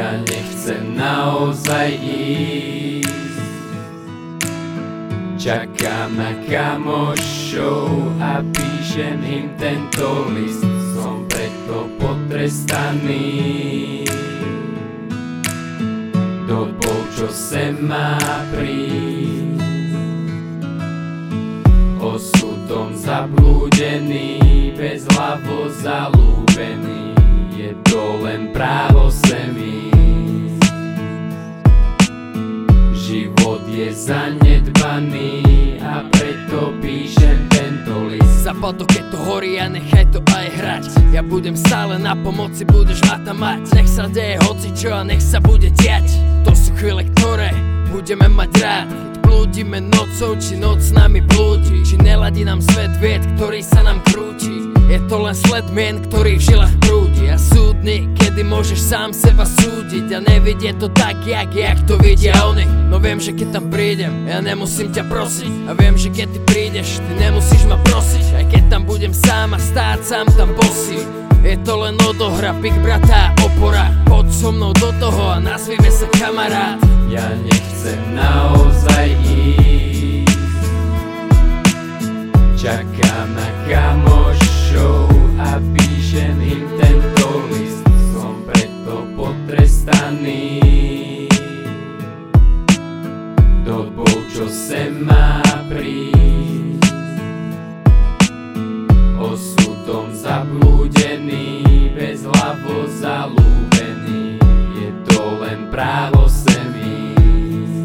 Ja nechcem naozaj ísť. Čakám na kamošov a píšem im tento list. Som preto potrestaný. Dobou, čo sem má prísť. Osudom zablúdený, bez hlavo zalúbený. Je to len právo je zanedbaný a preto píšem tento list. Zapal to, keď to horí a nechaj to aj hrať. Ja budem stále na pomoci, budeš ma tam mať. Nech sa deje hocičo a nech sa bude diať. To sú chvíle, ktoré budeme mať rád. Blúdime nocou, či noc s nami blúdi. Či neladí nám svet vied, ktorý sa nám krúti Je to len sled mien, ktorý v žilách prúdi. A súdny, kedy môžeš sám seba súdiť. A nevidie to tak, jak, jak to vidia oni. No viem, že keď tam prídem, ja nemusím ťa prosiť. A viem, že keď ty prídeš, ty nemusíš ma prosiť. Aj keď tam budem sám a stáť sám tam bosí je to len odohra, Big Brata opora. Poď so mnou do toho a nazvime sa kamarát. Ja nechcem naozaj Napíšem im tento list, som preto potrestaný. Dobou, čo sem má prísť. Osudom zablúdený, bez hlavo zalúbený. Je to len právo sem ísť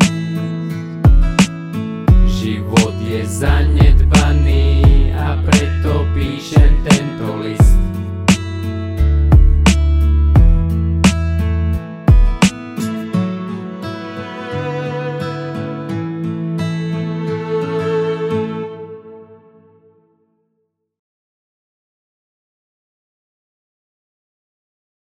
Život je zanedbaný